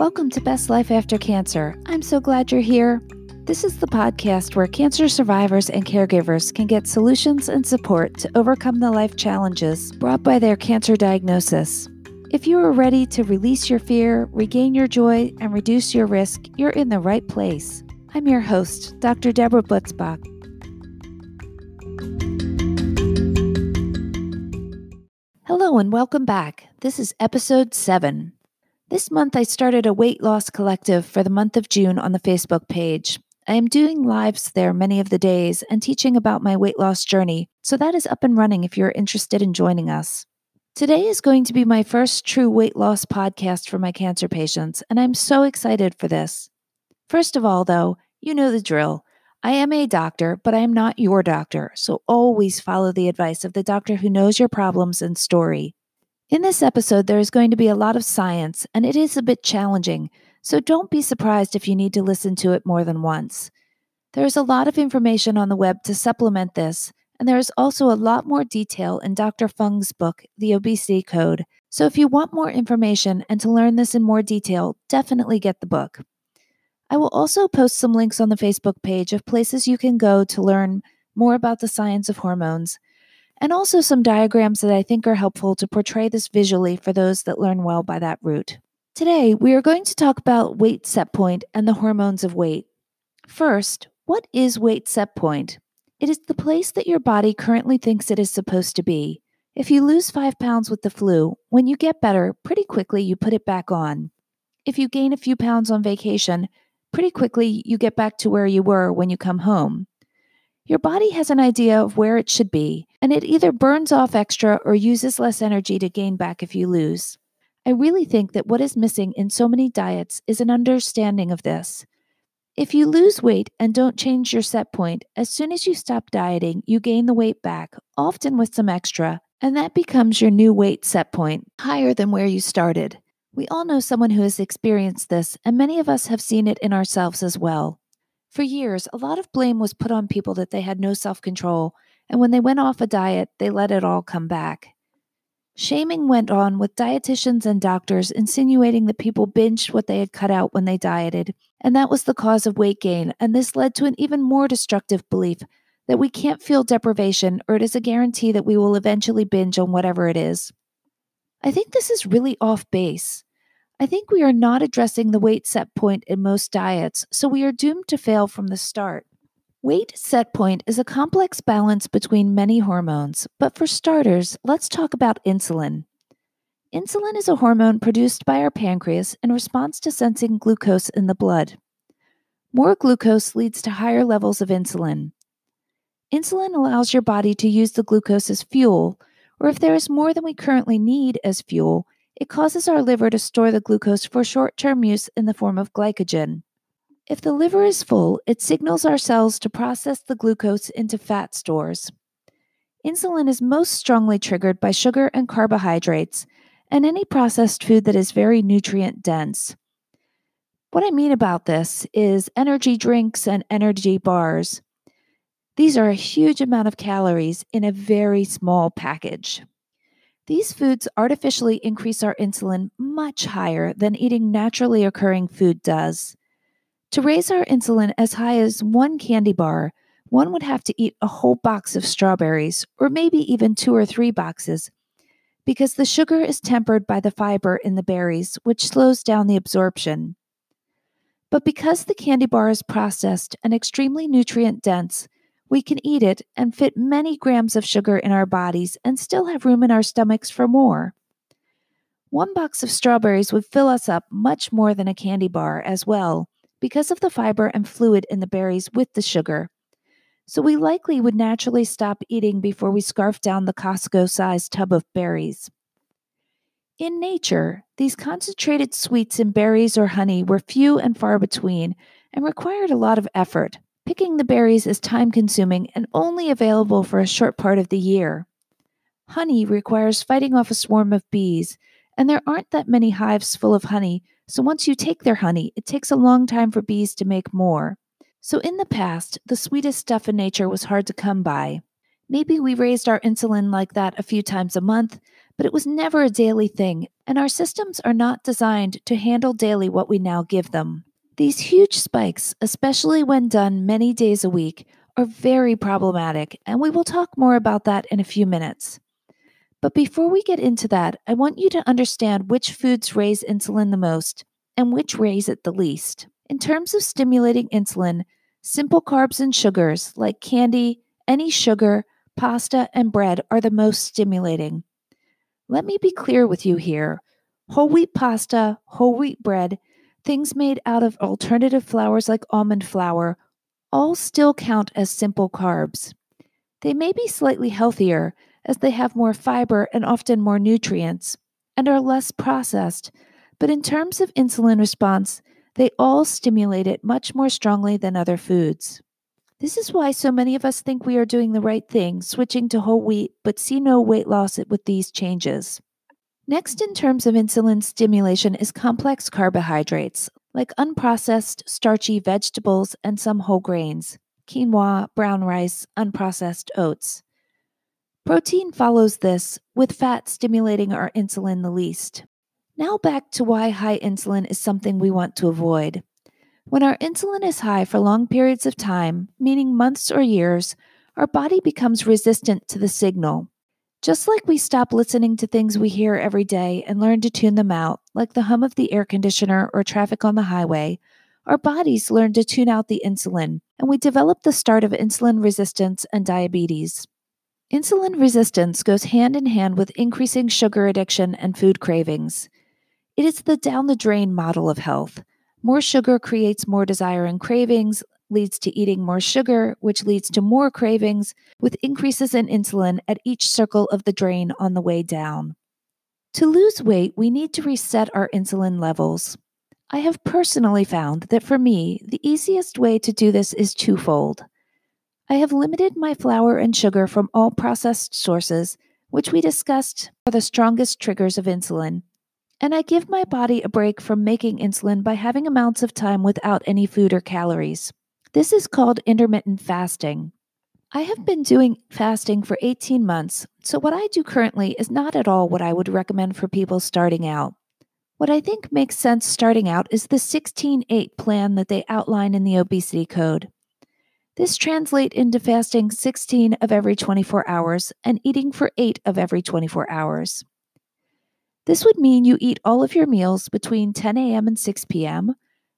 Welcome to Best Life After Cancer. I'm so glad you're here. This is the podcast where cancer survivors and caregivers can get solutions and support to overcome the life challenges brought by their cancer diagnosis. If you are ready to release your fear, regain your joy, and reduce your risk, you're in the right place. I'm your host, Dr. Deborah Butzbach. Hello and welcome back. This is episode 7. This month, I started a weight loss collective for the month of June on the Facebook page. I am doing lives there many of the days and teaching about my weight loss journey, so that is up and running if you're interested in joining us. Today is going to be my first true weight loss podcast for my cancer patients, and I'm so excited for this. First of all, though, you know the drill. I am a doctor, but I am not your doctor, so always follow the advice of the doctor who knows your problems and story. In this episode, there is going to be a lot of science, and it is a bit challenging, so don't be surprised if you need to listen to it more than once. There is a lot of information on the web to supplement this, and there is also a lot more detail in Dr. Fung's book, The Obesity Code. So if you want more information and to learn this in more detail, definitely get the book. I will also post some links on the Facebook page of places you can go to learn more about the science of hormones and also some diagrams that I think are helpful to portray this visually for those that learn well by that route. Today, we are going to talk about weight set point and the hormones of weight. First, what is weight set point? It is the place that your body currently thinks it is supposed to be. If you lose five pounds with the flu, when you get better, pretty quickly you put it back on. If you gain a few pounds on vacation, pretty quickly you get back to where you were when you come home. Your body has an idea of where it should be, and it either burns off extra or uses less energy to gain back if you lose. I really think that what is missing in so many diets is an understanding of this. If you lose weight and don't change your set point, as soon as you stop dieting, you gain the weight back, often with some extra, and that becomes your new weight set point, higher than where you started. We all know someone who has experienced this, and many of us have seen it in ourselves as well. For years, a lot of blame was put on people that they had no self control, and when they went off a diet, they let it all come back. Shaming went on with dietitians and doctors insinuating that people binged what they had cut out when they dieted, and that was the cause of weight gain. And this led to an even more destructive belief that we can't feel deprivation or it is a guarantee that we will eventually binge on whatever it is. I think this is really off base. I think we are not addressing the weight set point in most diets, so we are doomed to fail from the start. Weight set point is a complex balance between many hormones, but for starters, let's talk about insulin. Insulin is a hormone produced by our pancreas in response to sensing glucose in the blood. More glucose leads to higher levels of insulin. Insulin allows your body to use the glucose as fuel, or if there is more than we currently need as fuel, it causes our liver to store the glucose for short term use in the form of glycogen. If the liver is full, it signals our cells to process the glucose into fat stores. Insulin is most strongly triggered by sugar and carbohydrates and any processed food that is very nutrient dense. What I mean about this is energy drinks and energy bars. These are a huge amount of calories in a very small package. These foods artificially increase our insulin much higher than eating naturally occurring food does. To raise our insulin as high as one candy bar, one would have to eat a whole box of strawberries, or maybe even two or three boxes, because the sugar is tempered by the fiber in the berries, which slows down the absorption. But because the candy bar is processed and extremely nutrient dense, we can eat it and fit many grams of sugar in our bodies and still have room in our stomachs for more. One box of strawberries would fill us up much more than a candy bar as well because of the fiber and fluid in the berries with the sugar. So we likely would naturally stop eating before we scarf down the Costco sized tub of berries. In nature, these concentrated sweets in berries or honey were few and far between and required a lot of effort. Picking the berries is time consuming and only available for a short part of the year. Honey requires fighting off a swarm of bees, and there aren't that many hives full of honey, so once you take their honey, it takes a long time for bees to make more. So in the past, the sweetest stuff in nature was hard to come by. Maybe we raised our insulin like that a few times a month, but it was never a daily thing, and our systems are not designed to handle daily what we now give them. These huge spikes, especially when done many days a week, are very problematic, and we will talk more about that in a few minutes. But before we get into that, I want you to understand which foods raise insulin the most and which raise it the least. In terms of stimulating insulin, simple carbs and sugars like candy, any sugar, pasta, and bread are the most stimulating. Let me be clear with you here whole wheat pasta, whole wheat bread, things made out of alternative flours like almond flour, all still count as simple carbs. They may be slightly healthier as they have more fiber and often more nutrients and are less processed, but in terms of insulin response, they all stimulate it much more strongly than other foods. This is why so many of us think we are doing the right thing, switching to whole wheat, but see no weight loss with these changes. Next, in terms of insulin stimulation, is complex carbohydrates, like unprocessed, starchy vegetables and some whole grains, quinoa, brown rice, unprocessed oats. Protein follows this, with fat stimulating our insulin the least. Now, back to why high insulin is something we want to avoid. When our insulin is high for long periods of time, meaning months or years, our body becomes resistant to the signal. Just like we stop listening to things we hear every day and learn to tune them out, like the hum of the air conditioner or traffic on the highway, our bodies learn to tune out the insulin, and we develop the start of insulin resistance and diabetes. Insulin resistance goes hand in hand with increasing sugar addiction and food cravings. It is the down the drain model of health. More sugar creates more desire and cravings, leads to eating more sugar, which leads to more cravings, with increases in insulin at each circle of the drain on the way down. To lose weight, we need to reset our insulin levels. I have personally found that for me, the easiest way to do this is twofold. I have limited my flour and sugar from all processed sources, which we discussed are the strongest triggers of insulin, and I give my body a break from making insulin by having amounts of time without any food or calories. This is called intermittent fasting. I have been doing fasting for 18 months, so what I do currently is not at all what I would recommend for people starting out. What I think makes sense starting out is the 16 8 plan that they outline in the obesity code. This translates into fasting 16 of every 24 hours and eating for 8 of every 24 hours. This would mean you eat all of your meals between 10 a.m. and 6 p.m.,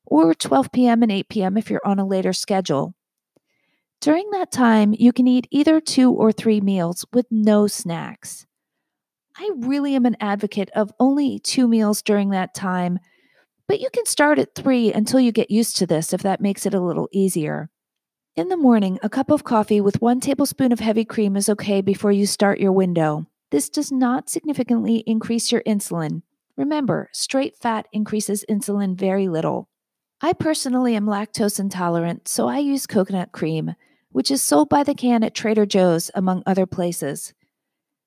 or 12 p.m. and 8 p.m. if you're on a later schedule. During that time, you can eat either two or three meals with no snacks. I really am an advocate of only two meals during that time, but you can start at three until you get used to this if that makes it a little easier. In the morning, a cup of coffee with one tablespoon of heavy cream is okay before you start your window. This does not significantly increase your insulin. Remember, straight fat increases insulin very little. I personally am lactose intolerant, so I use coconut cream, which is sold by the can at Trader Joe's, among other places.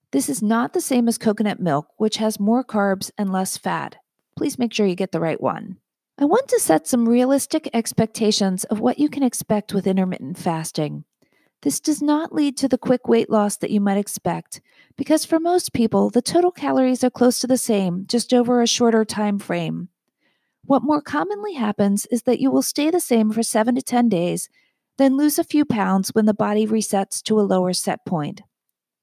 This is not the same as coconut milk, which has more carbs and less fat. Please make sure you get the right one. I want to set some realistic expectations of what you can expect with intermittent fasting. This does not lead to the quick weight loss that you might expect, because for most people, the total calories are close to the same, just over a shorter time frame. What more commonly happens is that you will stay the same for 7 to 10 days, then lose a few pounds when the body resets to a lower set point.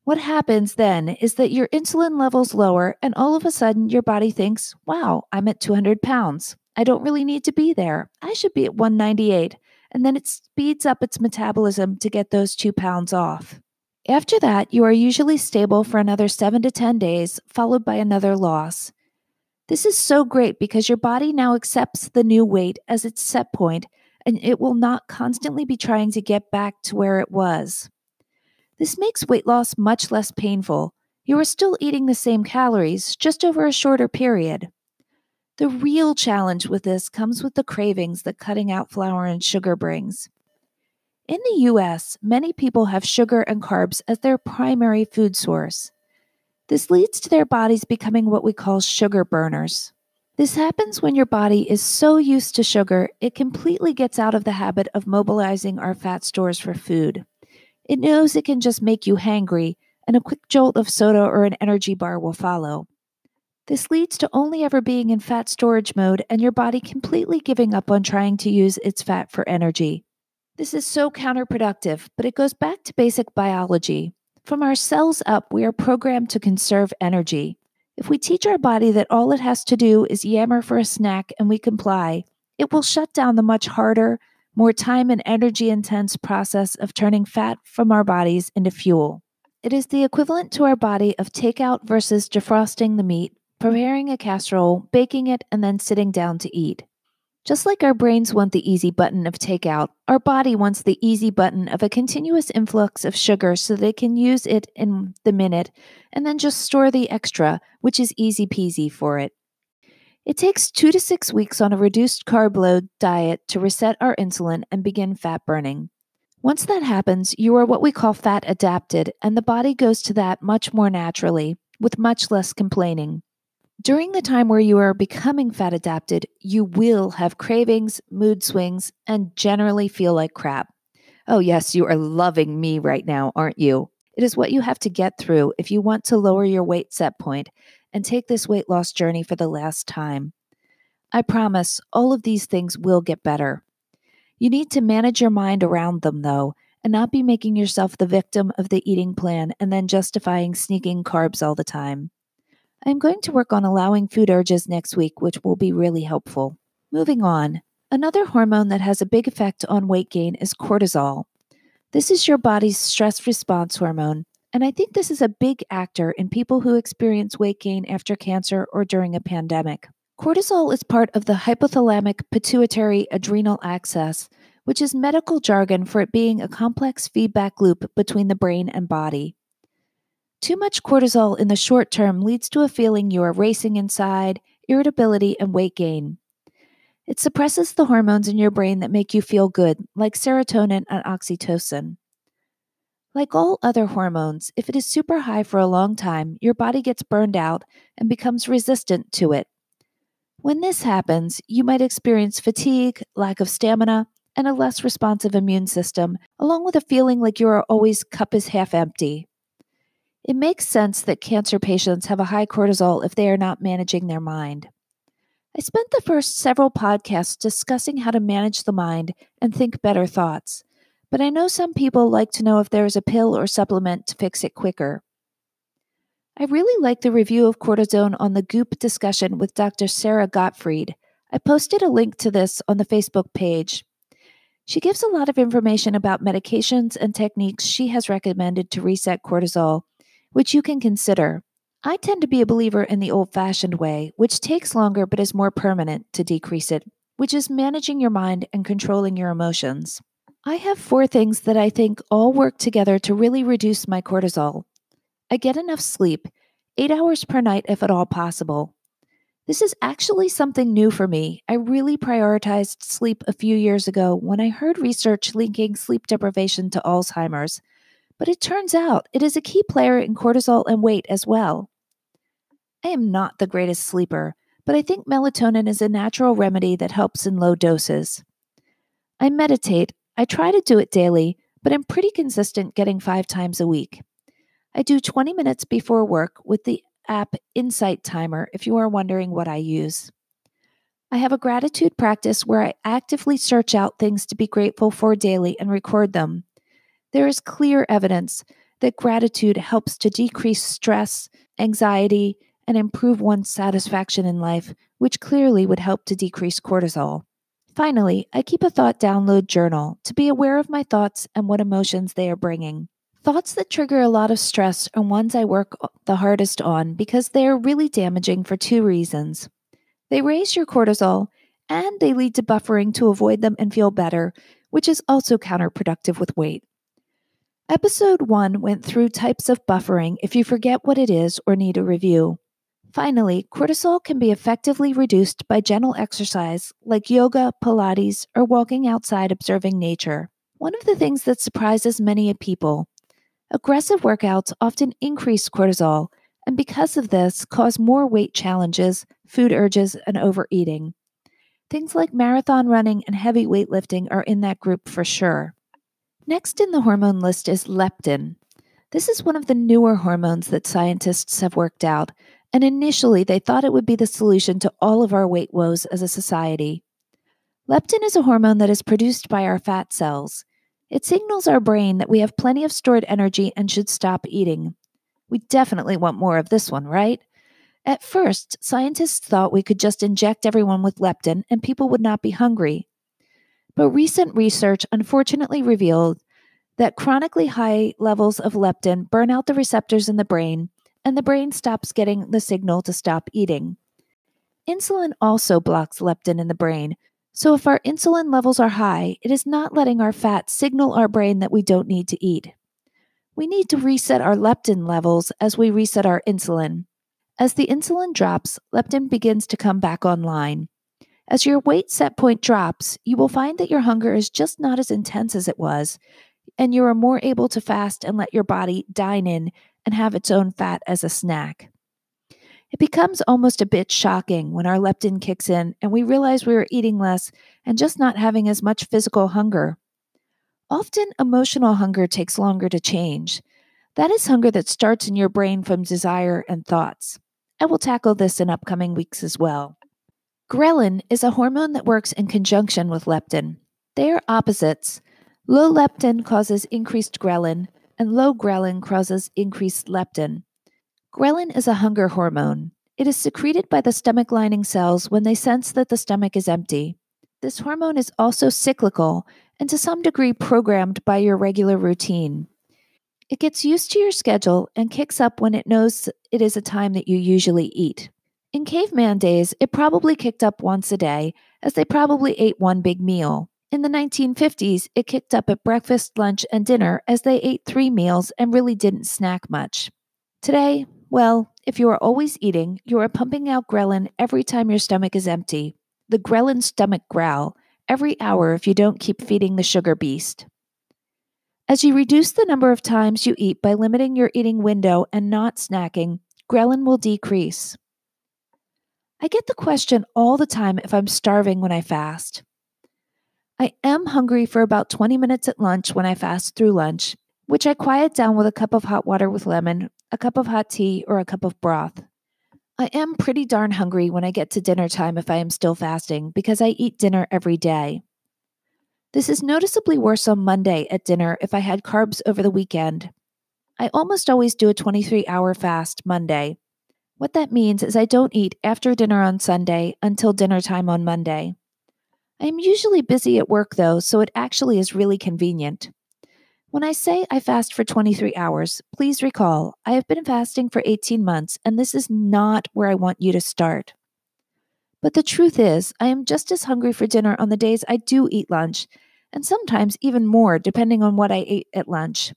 What happens then is that your insulin levels lower, and all of a sudden your body thinks, wow, I'm at 200 pounds. I don't really need to be there. I should be at 198. And then it speeds up its metabolism to get those two pounds off. After that, you are usually stable for another 7 to 10 days, followed by another loss. This is so great because your body now accepts the new weight as its set point and it will not constantly be trying to get back to where it was. This makes weight loss much less painful. You are still eating the same calories, just over a shorter period. The real challenge with this comes with the cravings that cutting out flour and sugar brings. In the US, many people have sugar and carbs as their primary food source. This leads to their bodies becoming what we call sugar burners. This happens when your body is so used to sugar, it completely gets out of the habit of mobilizing our fat stores for food. It knows it can just make you hangry, and a quick jolt of soda or an energy bar will follow. This leads to only ever being in fat storage mode and your body completely giving up on trying to use its fat for energy. This is so counterproductive, but it goes back to basic biology. From our cells up, we are programmed to conserve energy. If we teach our body that all it has to do is yammer for a snack and we comply, it will shut down the much harder, more time and energy intense process of turning fat from our bodies into fuel. It is the equivalent to our body of takeout versus defrosting the meat, preparing a casserole, baking it, and then sitting down to eat. Just like our brains want the easy button of takeout, our body wants the easy button of a continuous influx of sugar so they can use it in the minute and then just store the extra, which is easy peasy for it. It takes two to six weeks on a reduced carb load diet to reset our insulin and begin fat burning. Once that happens, you are what we call fat adapted, and the body goes to that much more naturally, with much less complaining. During the time where you are becoming fat adapted, you will have cravings, mood swings, and generally feel like crap. Oh, yes, you are loving me right now, aren't you? It is what you have to get through if you want to lower your weight set point and take this weight loss journey for the last time. I promise all of these things will get better. You need to manage your mind around them, though, and not be making yourself the victim of the eating plan and then justifying sneaking carbs all the time. I'm going to work on allowing food urges next week, which will be really helpful. Moving on, another hormone that has a big effect on weight gain is cortisol. This is your body's stress response hormone, and I think this is a big actor in people who experience weight gain after cancer or during a pandemic. Cortisol is part of the hypothalamic pituitary adrenal axis, which is medical jargon for it being a complex feedback loop between the brain and body. Too much cortisol in the short term leads to a feeling you are racing inside, irritability, and weight gain. It suppresses the hormones in your brain that make you feel good, like serotonin and oxytocin. Like all other hormones, if it is super high for a long time, your body gets burned out and becomes resistant to it. When this happens, you might experience fatigue, lack of stamina, and a less responsive immune system, along with a feeling like you are always cup is half empty. It makes sense that cancer patients have a high cortisol if they are not managing their mind. I spent the first several podcasts discussing how to manage the mind and think better thoughts, but I know some people like to know if there is a pill or supplement to fix it quicker. I really like the review of cortisone on the Goop discussion with Dr. Sara Gottfried. I posted a link to this on the Facebook page. She gives a lot of information about medications and techniques she has recommended to reset cortisol which you can consider. I tend to be a believer in the old fashioned way, which takes longer but is more permanent to decrease it, which is managing your mind and controlling your emotions. I have four things that I think all work together to really reduce my cortisol. I get enough sleep, eight hours per night if at all possible. This is actually something new for me. I really prioritized sleep a few years ago when I heard research linking sleep deprivation to Alzheimer's, but it turns out it is a key player in cortisol and weight as well. I am not the greatest sleeper, but I think melatonin is a natural remedy that helps in low doses. I meditate. I try to do it daily, but I'm pretty consistent getting five times a week. I do 20 minutes before work with the app Insight Timer if you are wondering what I use. I have a gratitude practice where I actively search out things to be grateful for daily and record them. There is clear evidence that gratitude helps to decrease stress, anxiety, and improve one's satisfaction in life, which clearly would help to decrease cortisol. Finally, I keep a thought download journal to be aware of my thoughts and what emotions they are bringing. Thoughts that trigger a lot of stress are ones I work the hardest on because they are really damaging for two reasons. They raise your cortisol and they lead to buffering to avoid them and feel better, which is also counterproductive with weight. Episode 1 went through types of buffering if you forget what it is or need a review. Finally, cortisol can be effectively reduced by gentle exercise like yoga, Pilates, or walking outside observing nature. One of the things that surprises many people aggressive workouts often increase cortisol, and because of this, cause more weight challenges, food urges, and overeating. Things like marathon running and heavy weightlifting are in that group for sure. Next in the hormone list is leptin. This is one of the newer hormones that scientists have worked out, and initially they thought it would be the solution to all of our weight woes as a society. Leptin is a hormone that is produced by our fat cells. It signals our brain that we have plenty of stored energy and should stop eating. We definitely want more of this one, right? At first, scientists thought we could just inject everyone with leptin and people would not be hungry. But recent research unfortunately revealed that chronically high levels of leptin burn out the receptors in the brain, and the brain stops getting the signal to stop eating. Insulin also blocks leptin in the brain, so if our insulin levels are high, it is not letting our fat signal our brain that we don't need to eat. We need to reset our leptin levels as we reset our insulin. As the insulin drops, leptin begins to come back online. As your weight set point drops, you will find that your hunger is just not as intense as it was, and you are more able to fast and let your body dine in and have its own fat as a snack. It becomes almost a bit shocking when our leptin kicks in and we realize we are eating less and just not having as much physical hunger. Often, emotional hunger takes longer to change. That is hunger that starts in your brain from desire and thoughts. I will tackle this in upcoming weeks as well. Ghrelin is a hormone that works in conjunction with leptin. They are opposites. Low leptin causes increased ghrelin, and low ghrelin causes increased leptin. Ghrelin is a hunger hormone. It is secreted by the stomach lining cells when they sense that the stomach is empty. This hormone is also cyclical and to some degree programmed by your regular routine. It gets used to your schedule and kicks up when it knows it is a time that you usually eat. In caveman days, it probably kicked up once a day, as they probably ate one big meal. In the 1950s, it kicked up at breakfast, lunch, and dinner as they ate three meals and really didn't snack much. Today, well, if you are always eating, you are pumping out ghrelin every time your stomach is empty. The ghrelin stomach growl every hour if you don't keep feeding the sugar beast. As you reduce the number of times you eat by limiting your eating window and not snacking, ghrelin will decrease. I get the question all the time if I'm starving when I fast. I am hungry for about 20 minutes at lunch when I fast through lunch, which I quiet down with a cup of hot water with lemon a cup of hot tea, or a cup of broth. I am pretty darn hungry when I get to dinner time if I am still fasting because I eat dinner every day. This is noticeably worse on Monday at dinner if I had carbs over the weekend. I almost always do a 23 hour fast Monday. What that means is I don't eat after dinner on Sunday until dinner time on Monday. I am usually busy at work though, so it actually is really convenient. When I say I fast for 23 hours, please recall I have been fasting for 18 months, and this is not where I want you to start. But the truth is, I am just as hungry for dinner on the days I do eat lunch, and sometimes even more depending on what I ate at lunch.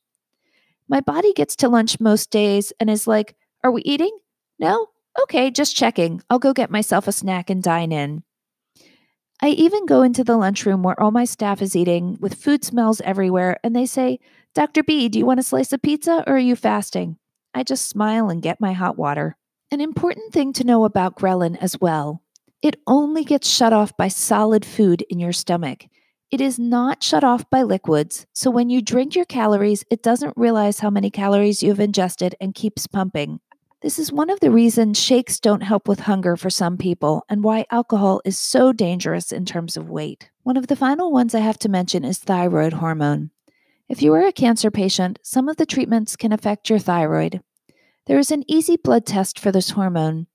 My body gets to lunch most days and is like, Are we eating? No? Okay, just checking. I'll go get myself a snack and dine in. I even go into the lunchroom where all my staff is eating with food smells everywhere, and they say, Dr. B, do you want a slice of pizza or are you fasting? I just smile and get my hot water. An important thing to know about ghrelin as well it only gets shut off by solid food in your stomach. It is not shut off by liquids, so when you drink your calories, it doesn't realize how many calories you have ingested and keeps pumping. This is one of the reasons shakes don't help with hunger for some people and why alcohol is so dangerous in terms of weight. One of the final ones I have to mention is thyroid hormone. If you are a cancer patient, some of the treatments can affect your thyroid. There is an easy blood test for this hormone.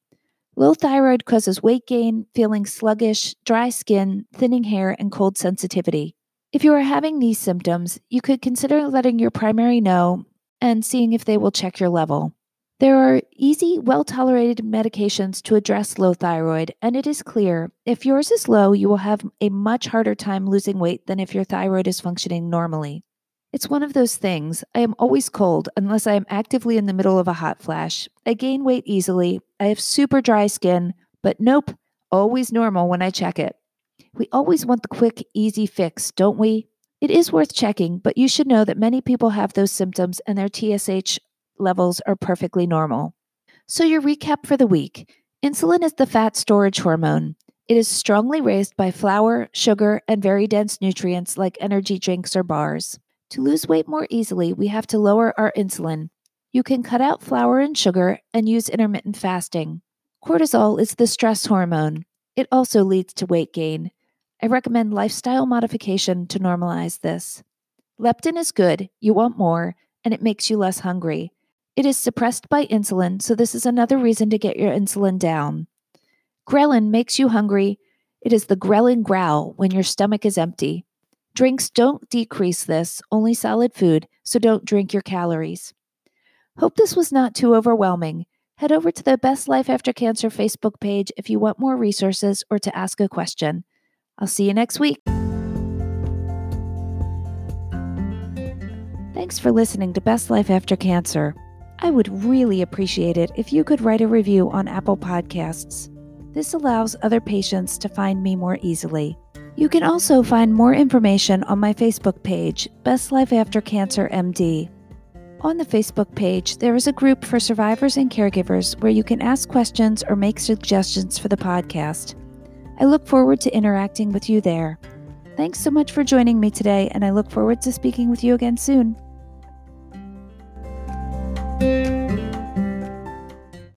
Low thyroid causes weight gain, feeling sluggish, dry skin, thinning hair, and cold sensitivity. If you are having these symptoms, you could consider letting your primary know and seeing if they will check your level. There are easy, well tolerated medications to address low thyroid, and it is clear if yours is low, you will have a much harder time losing weight than if your thyroid is functioning normally. It's one of those things. I am always cold unless I am actively in the middle of a hot flash. I gain weight easily. I have super dry skin, but nope, always normal when I check it. We always want the quick, easy fix, don't we? It is worth checking, but you should know that many people have those symptoms and their TSH levels are perfectly normal. So, your recap for the week insulin is the fat storage hormone. It is strongly raised by flour, sugar, and very dense nutrients like energy drinks or bars. To lose weight more easily, we have to lower our insulin. You can cut out flour and sugar and use intermittent fasting. Cortisol is the stress hormone. It also leads to weight gain. I recommend lifestyle modification to normalize this. Leptin is good, you want more, and it makes you less hungry. It is suppressed by insulin, so this is another reason to get your insulin down. Ghrelin makes you hungry. It is the ghrelin growl when your stomach is empty. Drinks don't decrease this, only solid food, so don't drink your calories. Hope this was not too overwhelming. Head over to the Best Life After Cancer Facebook page if you want more resources or to ask a question. I'll see you next week. Thanks for listening to Best Life After Cancer. I would really appreciate it if you could write a review on Apple Podcasts. This allows other patients to find me more easily. You can also find more information on my Facebook page, Best Life After Cancer MD. On the Facebook page, there is a group for survivors and caregivers where you can ask questions or make suggestions for the podcast. I look forward to interacting with you there. Thanks so much for joining me today, and I look forward to speaking with you again soon. Thank you.